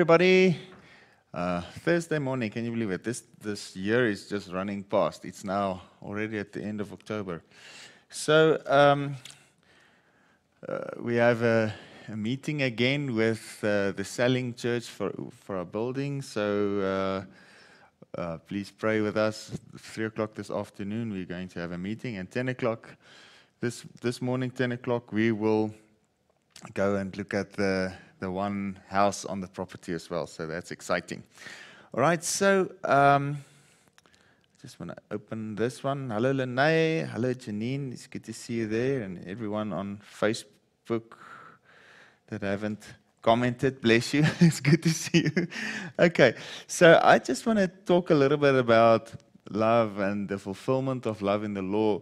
Everybody. Uh, Thursday morning, can you believe it? This, this year is just running past. It's now already at the end of October. So, um, uh, we have a, a, meeting again with uh, the Selling Church for, for our building. So, uh, uh, please pray with us. Three o'clock this afternoon, we're going to have a meeting. And 10 o'clock this, this morning, 10 o'clock, we will go and look at the, the one house on the property as well. So that's exciting. All right, so um, just want to open this one. Hello, Lene. Hello, Janine. It's good to see you there. And everyone on Facebook that haven't commented, bless you. it's good to see you. okay, so I just want to talk a little bit about love and the fulfillment of love in the law,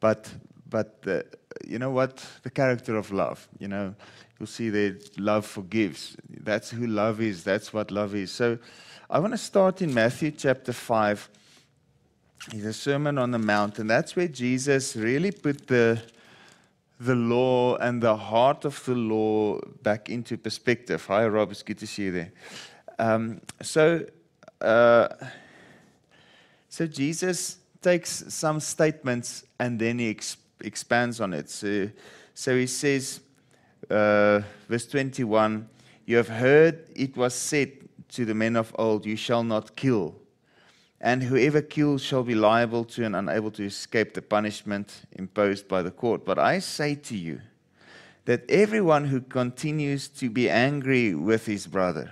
but but the, you know what? The character of love. You know, you'll see that love forgives. That's who love is. That's what love is. So I want to start in Matthew chapter 5. It's a Sermon on the Mount, and that's where Jesus really put the, the law and the heart of the law back into perspective. Hi, Rob. It's good to see you there. Um, so, uh, so Jesus takes some statements and then he expands on it. So, so he says, uh, verse 21 You have heard it was said to the men of old, You shall not kill. And whoever kills shall be liable to and unable to escape the punishment imposed by the court. But I say to you that everyone who continues to be angry with his brother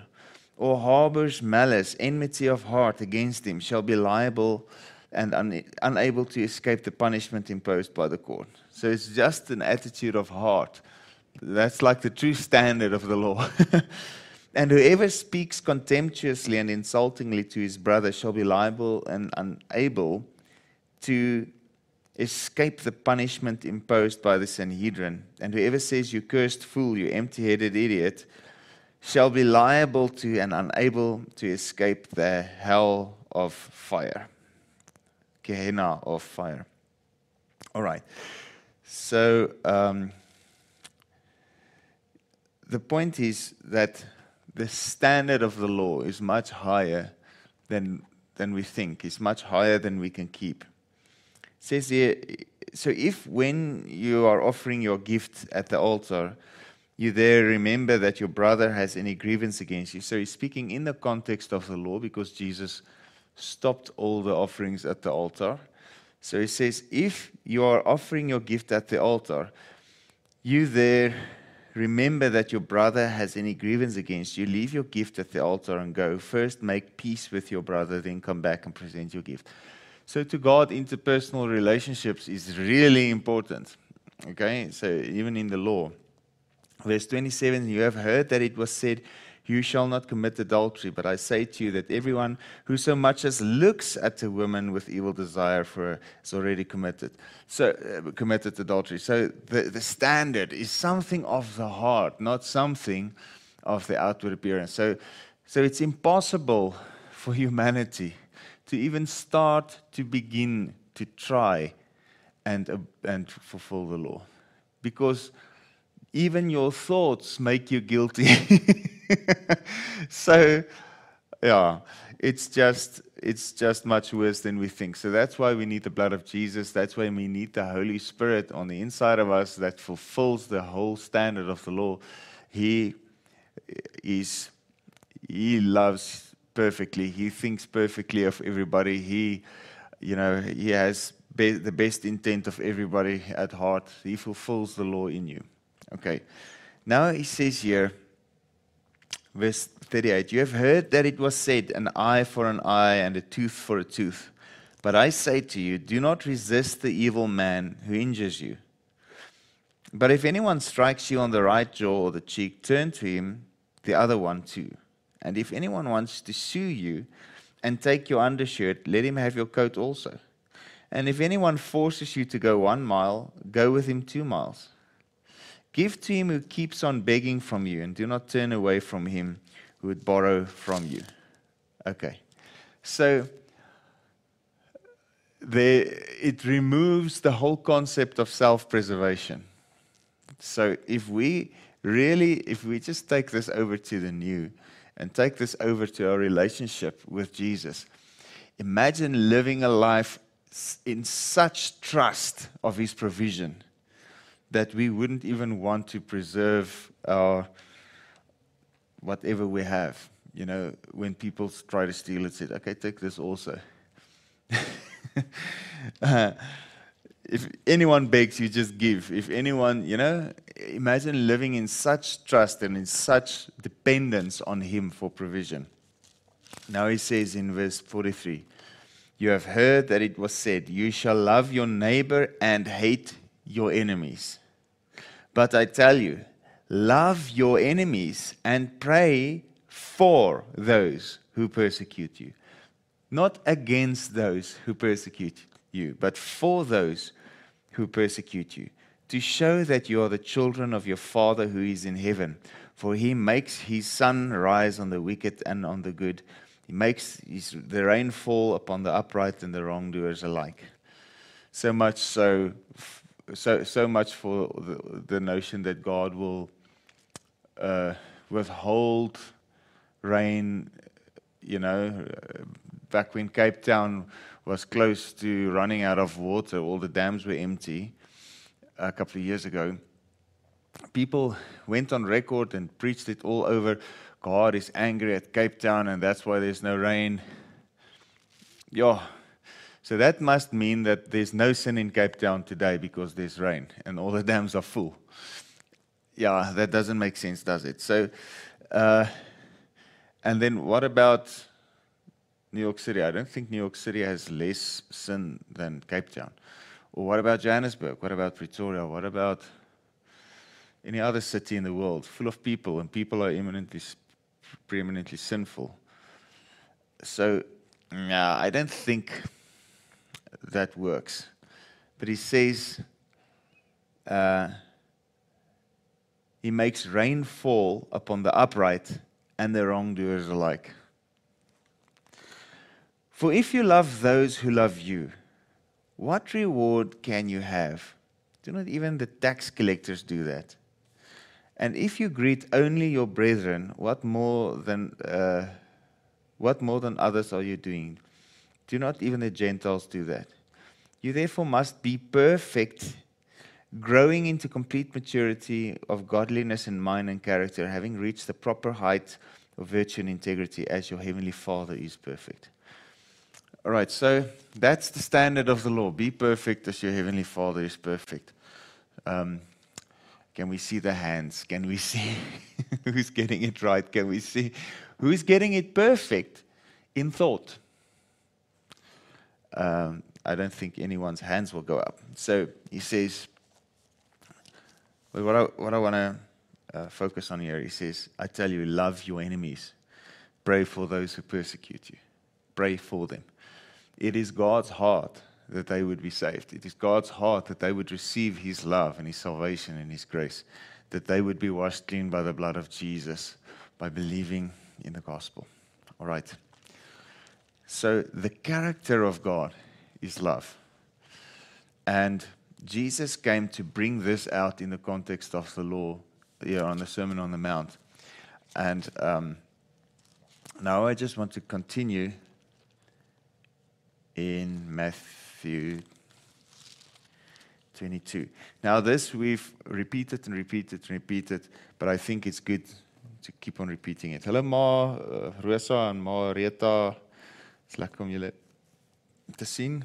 or harbors malice, enmity of heart against him, shall be liable and un- unable to escape the punishment imposed by the court. So it's just an attitude of heart. That's like the true standard of the law. and whoever speaks contemptuously and insultingly to his brother shall be liable and unable to escape the punishment imposed by the Sanhedrin. And whoever says, You cursed fool, you empty headed idiot, shall be liable to and unable to escape the hell of fire. Gehenna of fire. All right. So um, the point is that the standard of the law is much higher than, than we think, It's much higher than we can keep. It says here, so if when you are offering your gift at the altar, you there remember that your brother has any grievance against you. So he's speaking in the context of the law because Jesus stopped all the offerings at the altar. So he says, if you are offering your gift at the altar, you there remember that your brother has any grievance against you, leave your gift at the altar and go. First, make peace with your brother, then come back and present your gift. So, to God, interpersonal relationships is really important. Okay, so even in the law. Verse 27 You have heard that it was said, you shall not commit adultery. But I say to you that everyone who so much as looks at a woman with evil desire for her is already committed. So uh, committed adultery. So the, the standard is something of the heart, not something of the outward appearance. So, so it's impossible for humanity to even start to begin to try and, uh, and fulfill the law. Because even your thoughts make you guilty. so, yeah, it's just it's just much worse than we think. So that's why we need the blood of Jesus. That's why we need the Holy Spirit on the inside of us that fulfills the whole standard of the law. He is he loves perfectly. He thinks perfectly of everybody. He, you know, he has be the best intent of everybody at heart. He fulfills the law in you. Okay. Now he says here, verse 38 You have heard that it was said, an eye for an eye and a tooth for a tooth. But I say to you, do not resist the evil man who injures you. But if anyone strikes you on the right jaw or the cheek, turn to him the other one too. And if anyone wants to sue you and take your undershirt, let him have your coat also. And if anyone forces you to go one mile, go with him two miles. Give to him who keeps on begging from you, and do not turn away from him who would borrow from you. Okay. So it removes the whole concept of self preservation. So if we really, if we just take this over to the new and take this over to our relationship with Jesus, imagine living a life in such trust of His provision that we wouldn't even want to preserve our whatever we have. You know, when people try to steal it, said, okay, take this also. uh, if anyone begs, you just give. If anyone, you know, imagine living in such trust and in such dependence on Him for provision. Now he says in verse 43 You have heard that it was said, You shall love your neighbor and hate your enemies. But I tell you, love your enemies and pray for those who persecute you. Not against those who persecute you, but for those who persecute you, to show that you are the children of your Father who is in heaven. For he makes his sun rise on the wicked and on the good. He makes his, the rain fall upon the upright and the wrongdoers alike. So much so, so, so much for the, the notion that God will uh, withhold rain. You know, back when Cape Town was close to running out of water. All the dams were empty a couple of years ago. People went on record and preached it all over. God is angry at Cape Town, and that's why there's no rain. Yeah. So that must mean that there's no sin in Cape Town today because there's rain and all the dams are full. Yeah, that doesn't make sense, does it? So, uh, and then what about New York City. I don't think New York City has less sin than Cape Town. Or what about Johannesburg? What about Pretoria? What about any other city in the world full of people and people are eminently, preeminently sinful? So, no, I don't think that works. But he says, uh, he makes rain fall upon the upright and the wrongdoers alike. For if you love those who love you, what reward can you have? Do not even the tax collectors do that? And if you greet only your brethren, what more than uh, what more than others are you doing? Do not even the Gentiles do that? You therefore must be perfect, growing into complete maturity of godliness in mind and character, having reached the proper height of virtue and integrity, as your heavenly Father is perfect. All right, so that's the standard of the law. Be perfect as your heavenly Father is perfect. Um, can we see the hands? Can we see who's getting it right? Can we see who's getting it perfect in thought? Um, I don't think anyone's hands will go up. So he says, what I, what I want to uh, focus on here, he says, I tell you, love your enemies, pray for those who persecute you, pray for them. It is God's heart that they would be saved. It is God's heart that they would receive His love and His salvation and His grace, that they would be washed clean by the blood of Jesus by believing in the gospel. All right. So, the character of God is love. And Jesus came to bring this out in the context of the law here on the Sermon on the Mount. And um, now I just want to continue in Matthew 22. Now, this we've repeated and repeated and repeated, but I think it's good to keep on repeating it. Hello, Ma uh, and Ma Rita. It's lekker om julle te sien.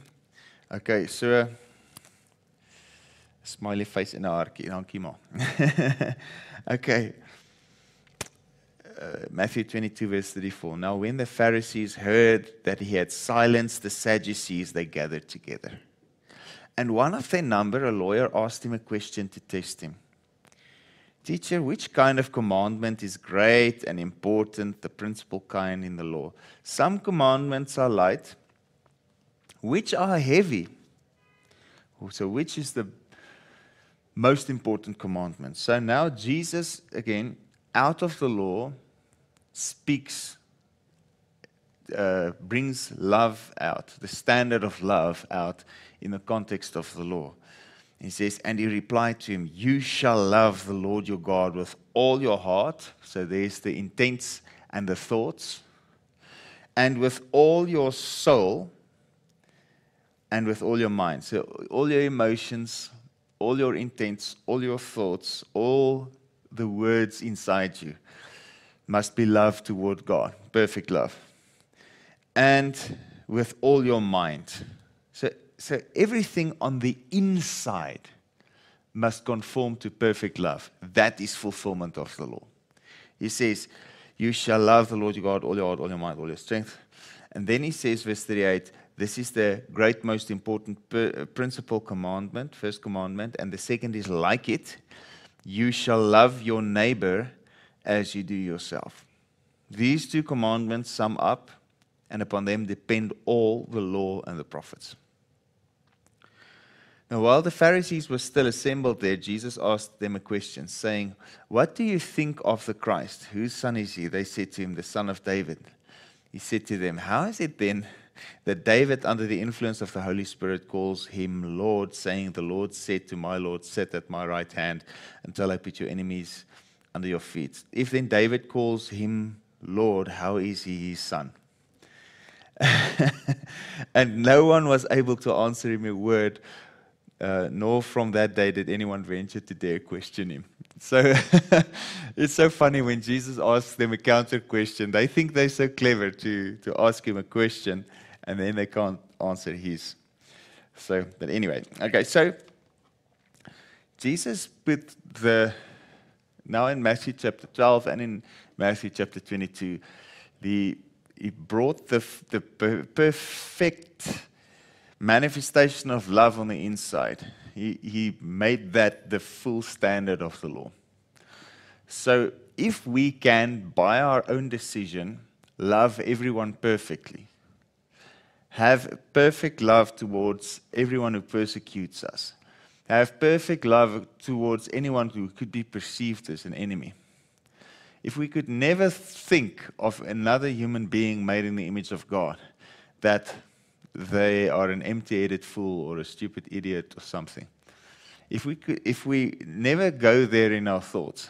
Okay, so smiley face in 'n hartjie. Dankie, Ma. okay. Uh, Matthew 22, verse 34. Now, when the Pharisees heard that he had silenced the Sadducees, they gathered together. And one of their number, a lawyer, asked him a question to test him Teacher, which kind of commandment is great and important, the principal kind in the law? Some commandments are light, which are heavy. So, which is the most important commandment? So, now Jesus, again, out of the law, speaks, uh, brings love out, the standard of love out in the context of the law. He says, And he replied to him, You shall love the Lord your God with all your heart. So there's the intents and the thoughts. And with all your soul and with all your mind. So all your emotions, all your intents, all your thoughts, all the words inside you must be love toward God, perfect love. And with all your mind. So, everything on the inside must conform to perfect love. That is fulfillment of the law. He says, You shall love the Lord your God, all your heart, all your mind, all your strength. And then he says, verse 38, this is the great, most important uh, principle commandment, first commandment. And the second is like it you shall love your neighbor as you do yourself. These two commandments sum up and upon them depend all the law and the prophets. Now, while the Pharisees were still assembled there, Jesus asked them a question, saying, What do you think of the Christ? Whose son is he? They said to him, The son of David. He said to them, How is it then that David, under the influence of the Holy Spirit, calls him Lord, saying, The Lord said to my Lord, Sit at my right hand until I put your enemies under your feet? If then David calls him Lord, how is he his son? and no one was able to answer him a word, uh, nor from that day did anyone venture to dare question him. So it's so funny when Jesus asks them a counter question. They think they're so clever to, to ask him a question, and then they can't answer his. So, but anyway, okay, so Jesus put the, now in Matthew chapter 12 and in Matthew chapter 22, the he brought the, the perfect manifestation of love on the inside. He, he made that the full standard of the law. So, if we can, by our own decision, love everyone perfectly, have perfect love towards everyone who persecutes us, have perfect love towards anyone who could be perceived as an enemy, if we could never think of another human being made in the image of God, that they are an empty headed fool or a stupid idiot or something, if we, could, if we never go there in our thoughts,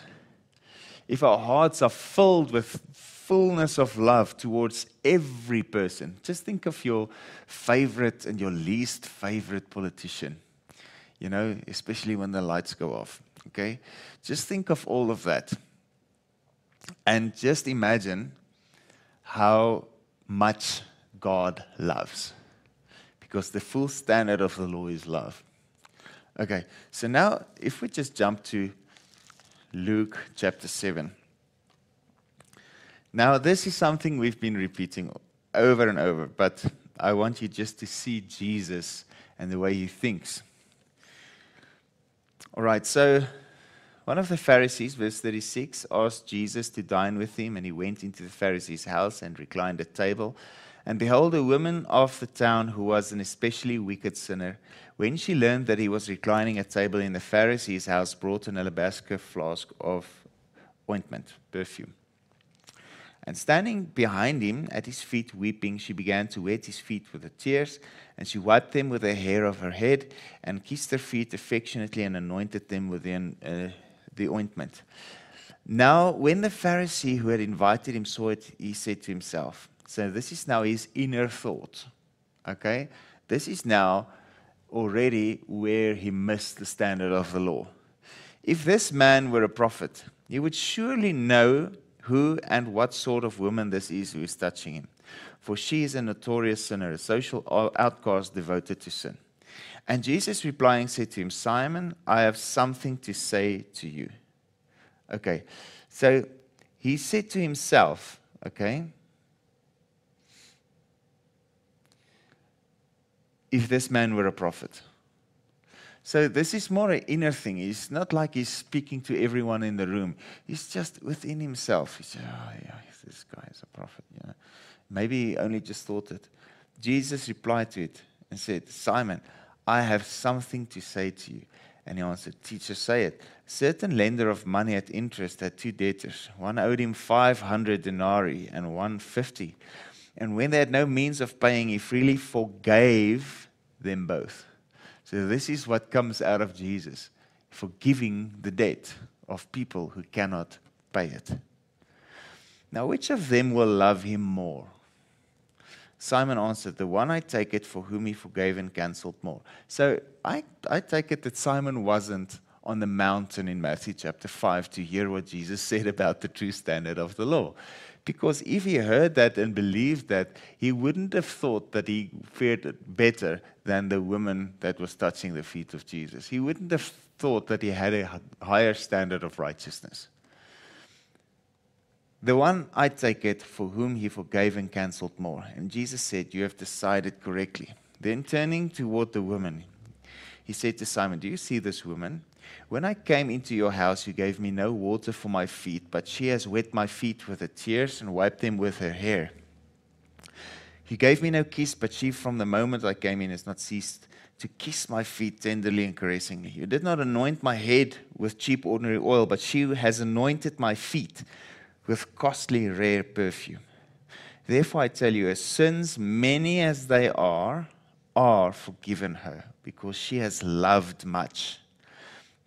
if our hearts are filled with fullness of love towards every person, just think of your favorite and your least favorite politician, you know, especially when the lights go off, okay? Just think of all of that and just imagine how much God loves. Because the full standard of the law is love. Okay, so now if we just jump to Luke chapter 7. Now, this is something we've been repeating over and over, but I want you just to see Jesus and the way he thinks. All right, so one of the Pharisees, verse 36, asked Jesus to dine with him, and he went into the Pharisee's house and reclined at table. And behold, a woman of the town who was an especially wicked sinner, when she learned that he was reclining at table in the Pharisee's house, brought an alabaster flask of ointment, perfume. And standing behind him at his feet, weeping, she began to wet his feet with her tears, and she wiped them with the hair of her head, and kissed their feet affectionately, and anointed them with the, uh, the ointment. Now, when the Pharisee who had invited him saw it, he said to himself, So this is now his inner thought. Okay? This is now already where he missed the standard of the law. If this man were a prophet, he would surely know who and what sort of woman this is who is touching him. For she is a notorious sinner, a social outcast devoted to sin. And Jesus replying said to him, Simon, I have something to say to you. Okay, so he said to himself, okay, if this man were a prophet. So this is more an inner thing. It's not like he's speaking to everyone in the room. He's just within himself. He said, "Oh yeah, this guy is a prophet." You know, maybe he only just thought it. Jesus replied to it and said, "Simon, I have something to say to you. And he answered, Teacher, say it. Certain lender of money at interest had two debtors. One owed him 500 denarii and one 50. And when they had no means of paying, he freely forgave them both. So, this is what comes out of Jesus forgiving the debt of people who cannot pay it. Now, which of them will love him more? Simon answered, The one I take it for whom he forgave and cancelled more. So I, I take it that Simon wasn't on the mountain in Matthew chapter 5 to hear what Jesus said about the true standard of the law. Because if he heard that and believed that, he wouldn't have thought that he fared better than the woman that was touching the feet of Jesus. He wouldn't have thought that he had a higher standard of righteousness. The one I take it for whom he forgave and cancelled more. And Jesus said, You have decided correctly. Then turning toward the woman, he said to Simon, Do you see this woman? When I came into your house, you gave me no water for my feet, but she has wet my feet with her tears and wiped them with her hair. You gave me no kiss, but she, from the moment I came in, has not ceased to kiss my feet tenderly and caressingly. You did not anoint my head with cheap, ordinary oil, but she has anointed my feet with costly, rare perfume. Therefore, I tell you, as sins, many as they are, are forgiven her, because she has loved much.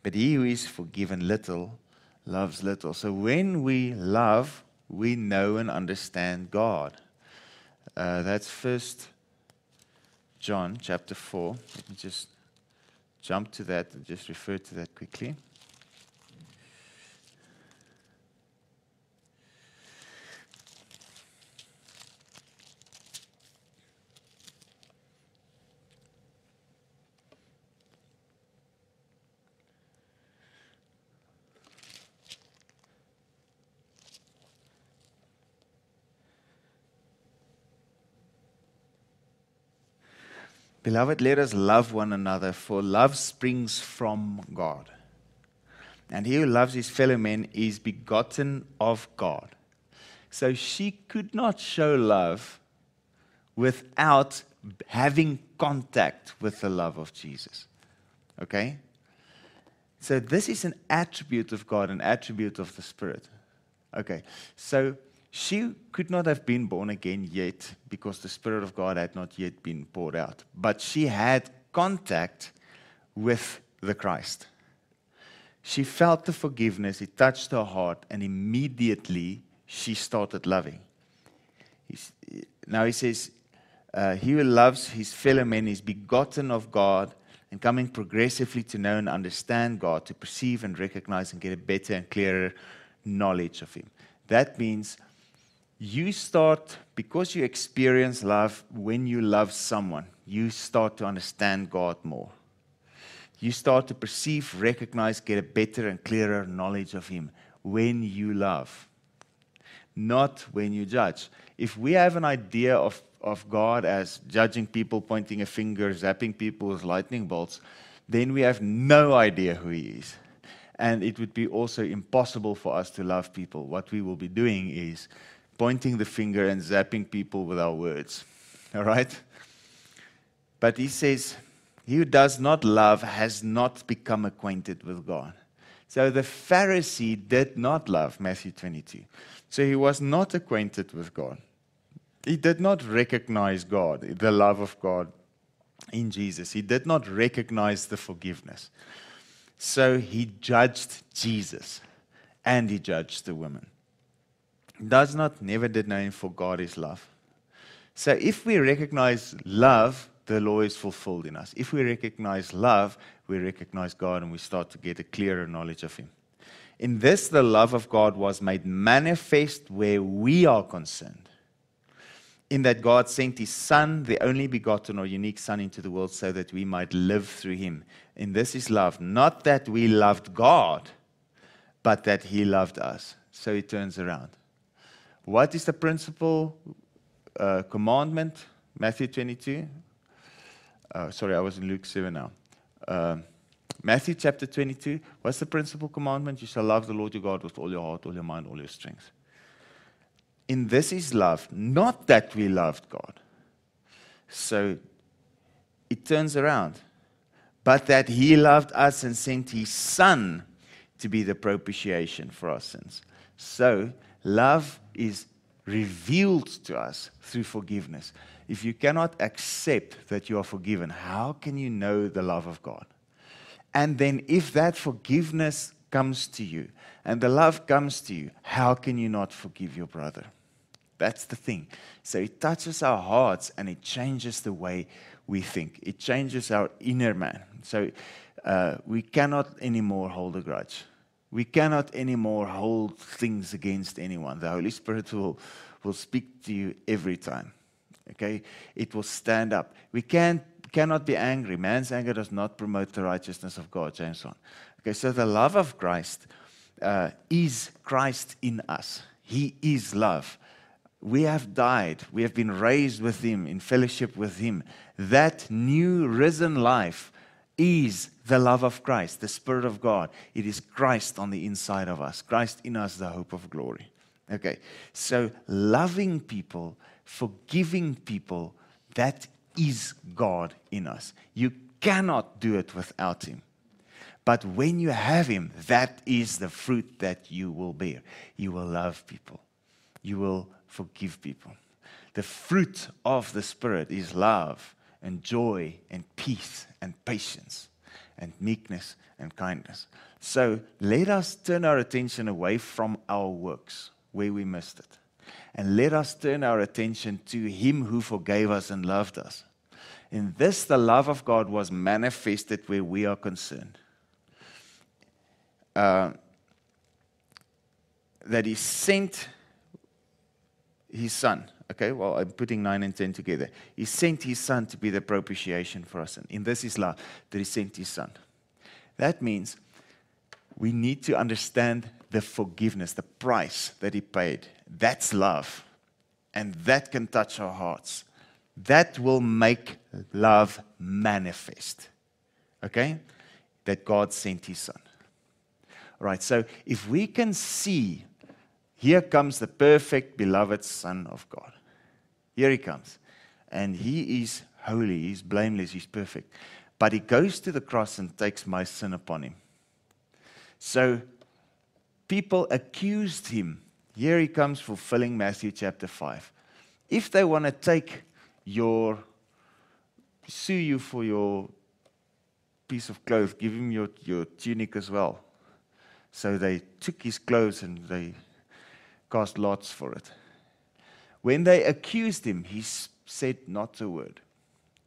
But he who is forgiven little loves little. So when we love, we know and understand God. Uh, that's First John chapter 4. Let me just jump to that and just refer to that quickly. Beloved, let us love one another, for love springs from God. And he who loves his fellow men is begotten of God. So she could not show love without having contact with the love of Jesus. Okay? So this is an attribute of God, an attribute of the Spirit. Okay. So she could not have been born again yet because the Spirit of God had not yet been poured out. But she had contact with the Christ. She felt the forgiveness, it touched her heart, and immediately she started loving. He's, now he says, uh, He who loves his fellow men is begotten of God and coming progressively to know and understand God, to perceive and recognize and get a better and clearer knowledge of Him. That means you start, because you experience love when you love someone, you start to understand God more. You start to perceive, recognize, get a better and clearer knowledge of Him when you love, not when you judge. If we have an idea of, of God as judging people, pointing a finger, zapping people with lightning bolts, then we have no idea who He is. And it would be also impossible for us to love people. What we will be doing is pointing the finger and zapping people with our words. All right? But he says, He who does not love has not become acquainted with God. So the Pharisee did not love, Matthew 22. So he was not acquainted with God. He did not recognize God, the love of God in Jesus. He did not recognize the forgiveness. So he judged Jesus and he judged the woman does not, never did him, for God is love. So if we recognize love, the law is fulfilled in us. If we recognize love, we recognize God and we start to get a clearer knowledge of Him. In this, the love of God was made manifest where we are concerned. In that God sent His Son, the only begotten or unique Son, into the world so that we might live through Him. In this is love. Not that we loved God, but that He loved us. So He turns around. What is the principal uh, commandment? Matthew 22. Uh, sorry, I was in Luke 7 now. Uh, Matthew chapter 22. What's the principal commandment? You shall love the Lord your God with all your heart, all your mind, all your strength. In this is love, not that we loved God. So it turns around, but that He loved us and sent His Son to be the propitiation for our sins. So love is revealed to us through forgiveness. if you cannot accept that you are forgiven, how can you know the love of God? And then, if that forgiveness comes to you and the love comes to you, how can you not forgive your brother? That's the thing. So it touches our hearts and it changes the way we think. It changes our inner man. So uh, we cannot anymore hold a grudge. We cannot anymore hold things against anyone. The Holy Spirit will, will speak to you every time. Okay? It will stand up. We can't, cannot be angry. Man's anger does not promote the righteousness of God, James 1. Okay, so the love of Christ uh, is Christ in us. He is love. We have died. We have been raised with Him in fellowship with Him. That new risen life is the love of Christ, the Spirit of God. It is Christ on the inside of us, Christ in us, the hope of glory. Okay, so loving people, forgiving people, that is God in us. You cannot do it without Him. But when you have Him, that is the fruit that you will bear. You will love people, you will forgive people. The fruit of the Spirit is love and joy and peace and patience and meekness and kindness. So let us turn our attention away from our works where we missed it. And let us turn our attention to Him who forgave us and loved us. In this, the love of God was manifested where we are concerned. Uh, that He sent His Son Okay, well, I'm putting 9 and 10 together. He sent his son to be the propitiation for us. And in this is love, that he sent his son. That means we need to understand the forgiveness, the price that he paid. That's love. And that can touch our hearts. That will make love manifest. Okay? That God sent his son. All right, so if we can see here comes the perfect, beloved Son of God. Here he comes. And he is holy, he's blameless, he's perfect. But he goes to the cross and takes my sin upon him. So people accused him. Here he comes fulfilling Matthew chapter 5. If they want to take your, sue you for your piece of cloth, give him your, your tunic as well. So they took his clothes and they cast lots for it. When they accused him, he said not a word.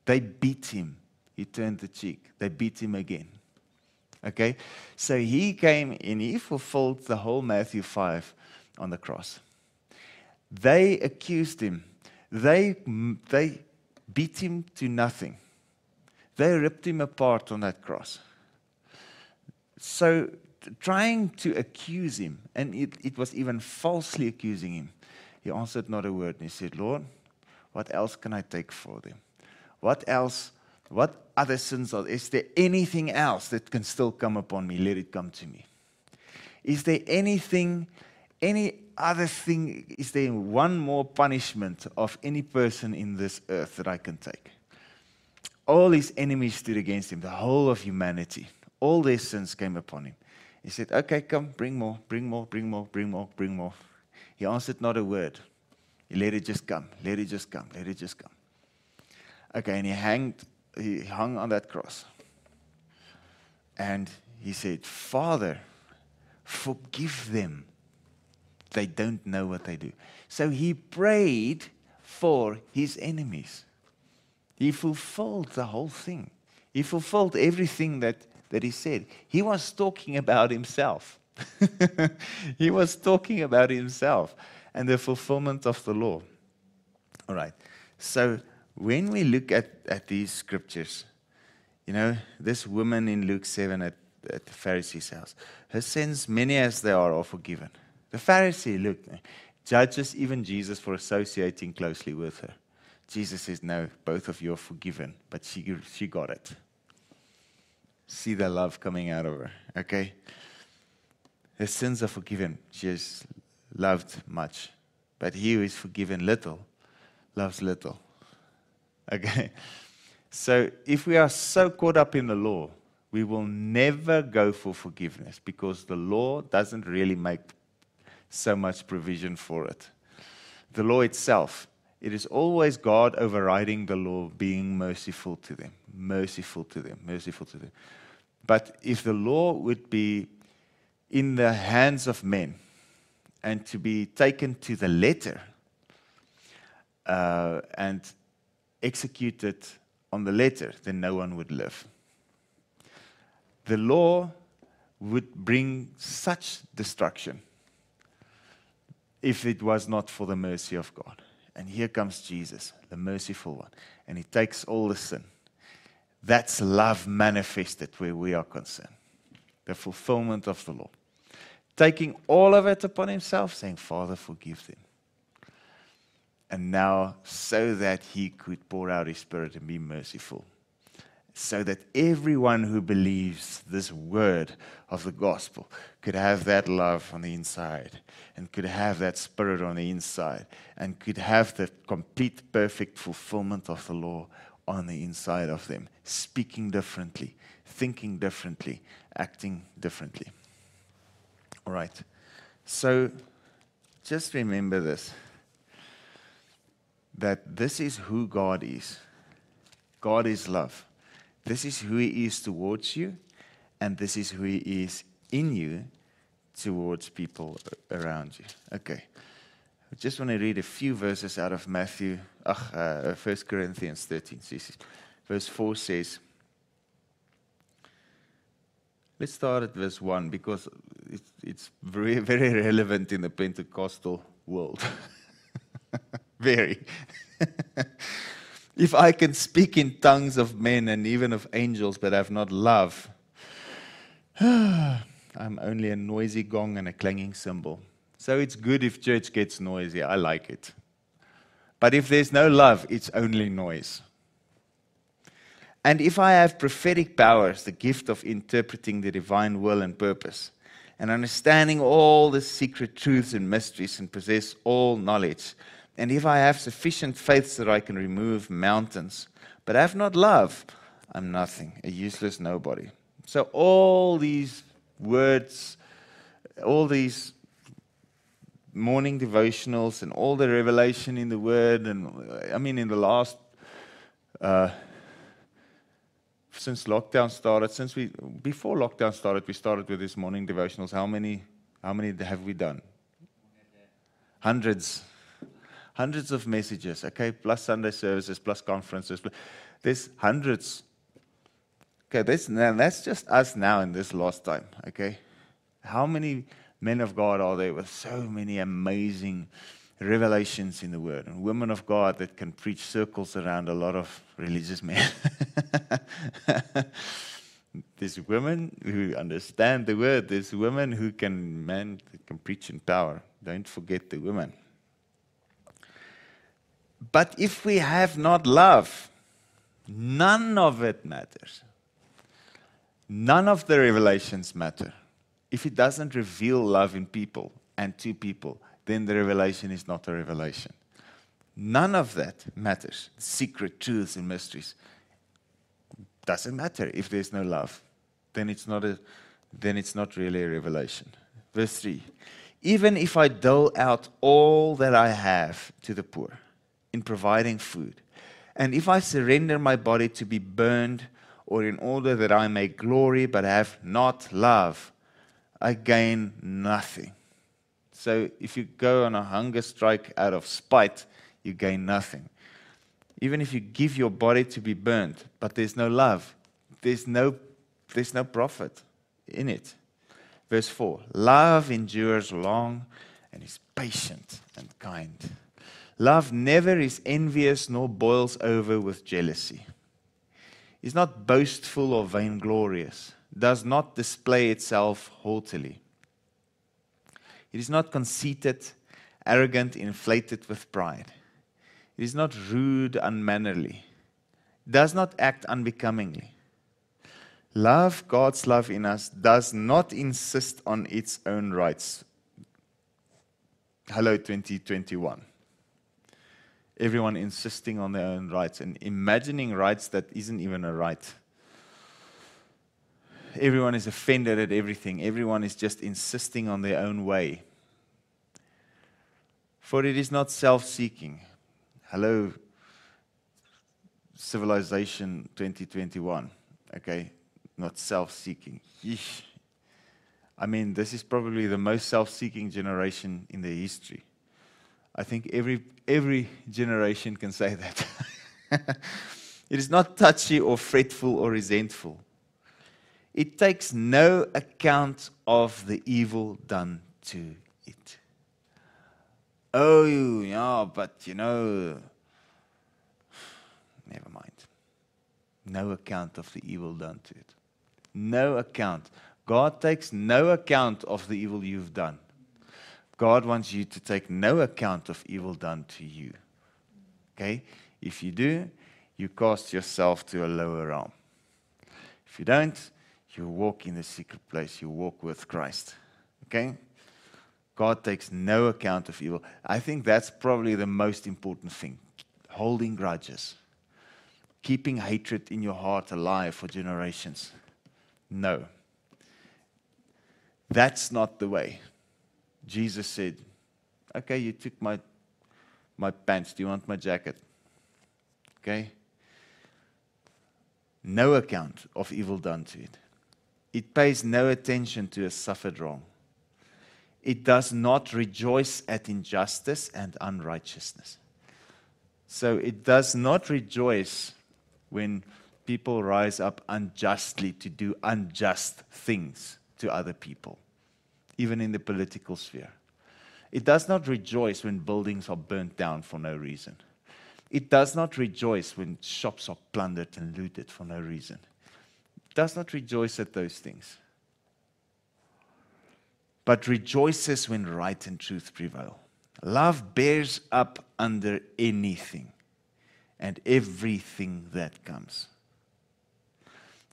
They beat him. He turned the cheek. They beat him again. Okay? So he came and he fulfilled the whole Matthew 5 on the cross. They accused him. They, they beat him to nothing. They ripped him apart on that cross. So trying to accuse him, and it, it was even falsely accusing him. He answered not a word, and he said, Lord, what else can I take for them? What else? What other sins are Is there anything else that can still come upon me? Let it come to me. Is there anything, any other thing? Is there one more punishment of any person in this earth that I can take? All his enemies stood against him, the whole of humanity. All their sins came upon him. He said, Okay, come, bring more, bring more, bring more, bring more, bring more. He answered not a word. He let it just come, let it just come, let it just come. Okay, and he hanged, he hung on that cross. And he said, Father, forgive them. They don't know what they do. So he prayed for his enemies. He fulfilled the whole thing. He fulfilled everything that that he said. He was talking about himself. he was talking about himself and the fulfillment of the law. All right. So when we look at, at these scriptures, you know, this woman in Luke 7 at, at the Pharisee's house, her sins, many as they are, are forgiven. The Pharisee, look, judges even Jesus for associating closely with her. Jesus says, No, both of you are forgiven, but she, she got it see the love coming out of her. Okay? Her sins are forgiven. She has loved much. But he who is forgiven little loves little. Okay? So if we are so caught up in the law, we will never go for forgiveness because the law doesn't really make so much provision for it. The law itself It is always God overriding the law, being merciful to them, merciful to them, merciful to them. But if the law would be in the hands of men and to be taken to the letter uh, and executed on the letter, then no one would live. The law would bring such destruction if it was not for the mercy of God. And here comes Jesus, the merciful one, and he takes all the sin. That's love manifested where we are concerned. The fulfillment of the law. Taking all of it upon himself, saying, Father, forgive them. And now, so that he could pour out his spirit and be merciful so that everyone who believes this word of the gospel could have that love on the inside and could have that spirit on the inside and could have the complete, perfect fulfillment of the law on the inside of them, speaking differently, thinking differently, acting differently. All right. So just remember this that this is who God is. God is love. This is who He is towards you, and this is who He is in you towards people around you. Okay. I just want to read a few verses out of Matthew, uh, 1 Corinthians 13. Verse 4 says, Let's start at verse 1 because it's, it's very, very relevant in the Pentecostal world. very. If I can speak in tongues of men and even of angels, but have not love, I'm only a noisy gong and a clanging cymbal. So it's good if church gets noisy. I like it. But if there's no love, it's only noise. And if I have prophetic powers, the gift of interpreting the divine will and purpose, and understanding all the secret truths and mysteries, and possess all knowledge, and if I have sufficient faith so that I can remove mountains, but have not love, I'm nothing, a useless nobody. So, all these words, all these morning devotionals, and all the revelation in the Word, and I mean, in the last, uh, since lockdown started, since we, before lockdown started, we started with these morning devotionals. How many, how many have we done? Hundreds hundreds of messages, okay, plus Sunday services, plus conferences. There's hundreds. Okay, this, now that's just us now in this last time, okay? How many men of God are there with so many amazing revelations in the Word and women of God that can preach circles around a lot of religious men? There's women who understand the Word. There's women who can, man, can preach in power. Don't forget the women. But if we have not love, none of it matters. None of the revelations matter. If it doesn't reveal love in people and to people, then the revelation is not a revelation. None of that matters. Secret truths and mysteries doesn't matter if there's no love. Then it's not a then it's not really a revelation. Verse 3. Even if I dole out all that I have to the poor in providing food. And if I surrender my body to be burned, or in order that I may glory but have not love, I gain nothing. So if you go on a hunger strike out of spite, you gain nothing. Even if you give your body to be burned, but there's no love, there's no, there's no profit in it. Verse 4 Love endures long and is patient and kind. Love never is envious nor boils over with jealousy. Is not boastful or vainglorious, does not display itself haughtily. It is not conceited, arrogant, inflated with pride. It is not rude, unmannerly, does not act unbecomingly. Love, God's love in us, does not insist on its own rights. Hello, 2021 everyone insisting on their own rights and imagining rights that isn't even a right. Everyone is offended at everything. Everyone is just insisting on their own way. For it is not self seeking, hello, civilization 2021. Okay, not self seeking. I mean, this is probably the most self seeking generation in the history. I think every, every generation can say that. it is not touchy or fretful or resentful. It takes no account of the evil done to it. Oh, yeah, but you know, never mind. No account of the evil done to it. No account. God takes no account of the evil you've done. God wants you to take no account of evil done to you. Okay? If you do, you cast yourself to a lower realm. If you don't, you walk in the secret place, you walk with Christ. Okay? God takes no account of evil. I think that's probably the most important thing holding grudges, keeping hatred in your heart alive for generations. No. That's not the way. Jesus said, Okay, you took my, my pants. Do you want my jacket? Okay? No account of evil done to it. It pays no attention to a suffered wrong. It does not rejoice at injustice and unrighteousness. So it does not rejoice when people rise up unjustly to do unjust things to other people even in the political sphere. It does not rejoice when buildings are burnt down for no reason. It does not rejoice when shops are plundered and looted for no reason. Does not rejoice at those things. But rejoices when right and truth prevail. Love bears up under anything and everything that comes.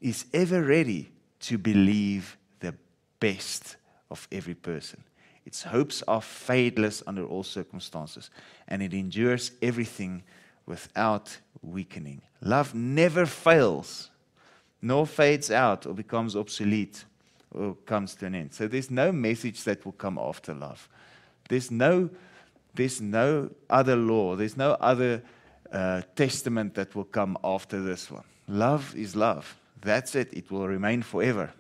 Is ever ready to believe the best of every person. Its hopes are fadeless under all circumstances, and it endures everything without weakening. Love never fails, nor fades out or becomes obsolete or comes to an end. So there's no message that will come after love. There's no, there's no other law, there's no other uh, testament that will come after this one. Love is love. That's it, it will remain forever.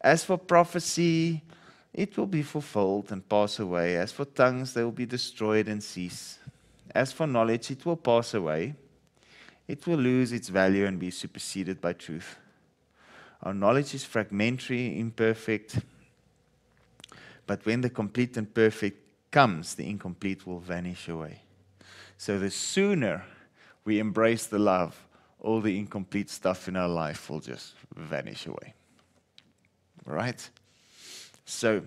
As for prophecy, it will be fulfilled and pass away. As for tongues, they will be destroyed and cease. As for knowledge, it will pass away. It will lose its value and be superseded by truth. Our knowledge is fragmentary, imperfect. But when the complete and perfect comes, the incomplete will vanish away. So the sooner we embrace the love, all the incomplete stuff in our life will just vanish away. Right? So,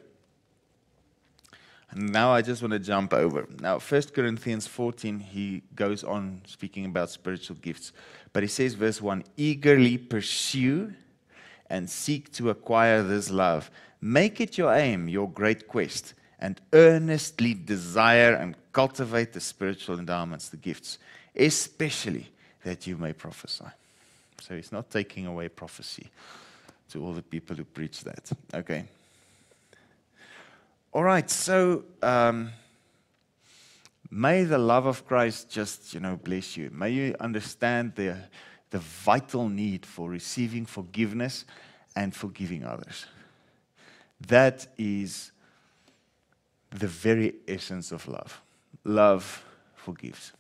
now I just want to jump over. Now, 1 Corinthians 14, he goes on speaking about spiritual gifts. But he says, verse 1 eagerly pursue and seek to acquire this love. Make it your aim, your great quest, and earnestly desire and cultivate the spiritual endowments, the gifts, especially that you may prophesy. So he's not taking away prophecy to all the people who preach that. Okay. All right, so um, may the love of Christ just, you know, bless you. May you understand the, the vital need for receiving forgiveness and forgiving others. That is the very essence of love. Love forgives.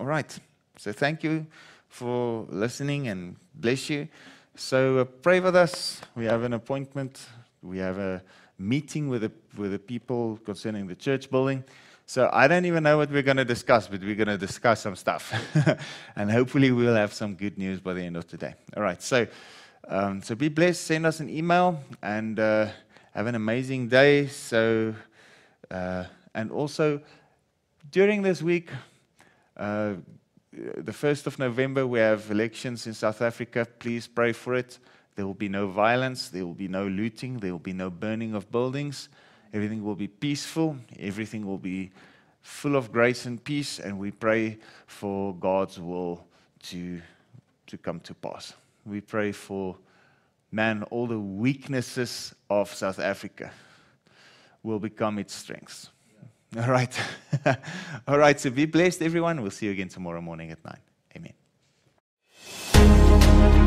All right, so thank you for listening and bless you. So uh, pray with us. We have an appointment. We have a meeting with the, with the people concerning the church building. So I don't even know what we're going to discuss, but we're going to discuss some stuff. and hopefully we'll have some good news by the end of today. All right. So, um, so be blessed. Send us an email and uh, have an amazing day. So, uh, and also during this week, uh, the 1st of November, we have elections in South Africa. Please pray for it. There will be no violence, there will be no looting, there will be no burning of buildings. Everything will be peaceful, everything will be full of grace and peace, and we pray for God's will to, to come to pass. We pray for, man, all the weaknesses of South Africa will become its strengths. All right. All right. So be blessed, everyone. We'll see you again tomorrow morning at 9. Amen.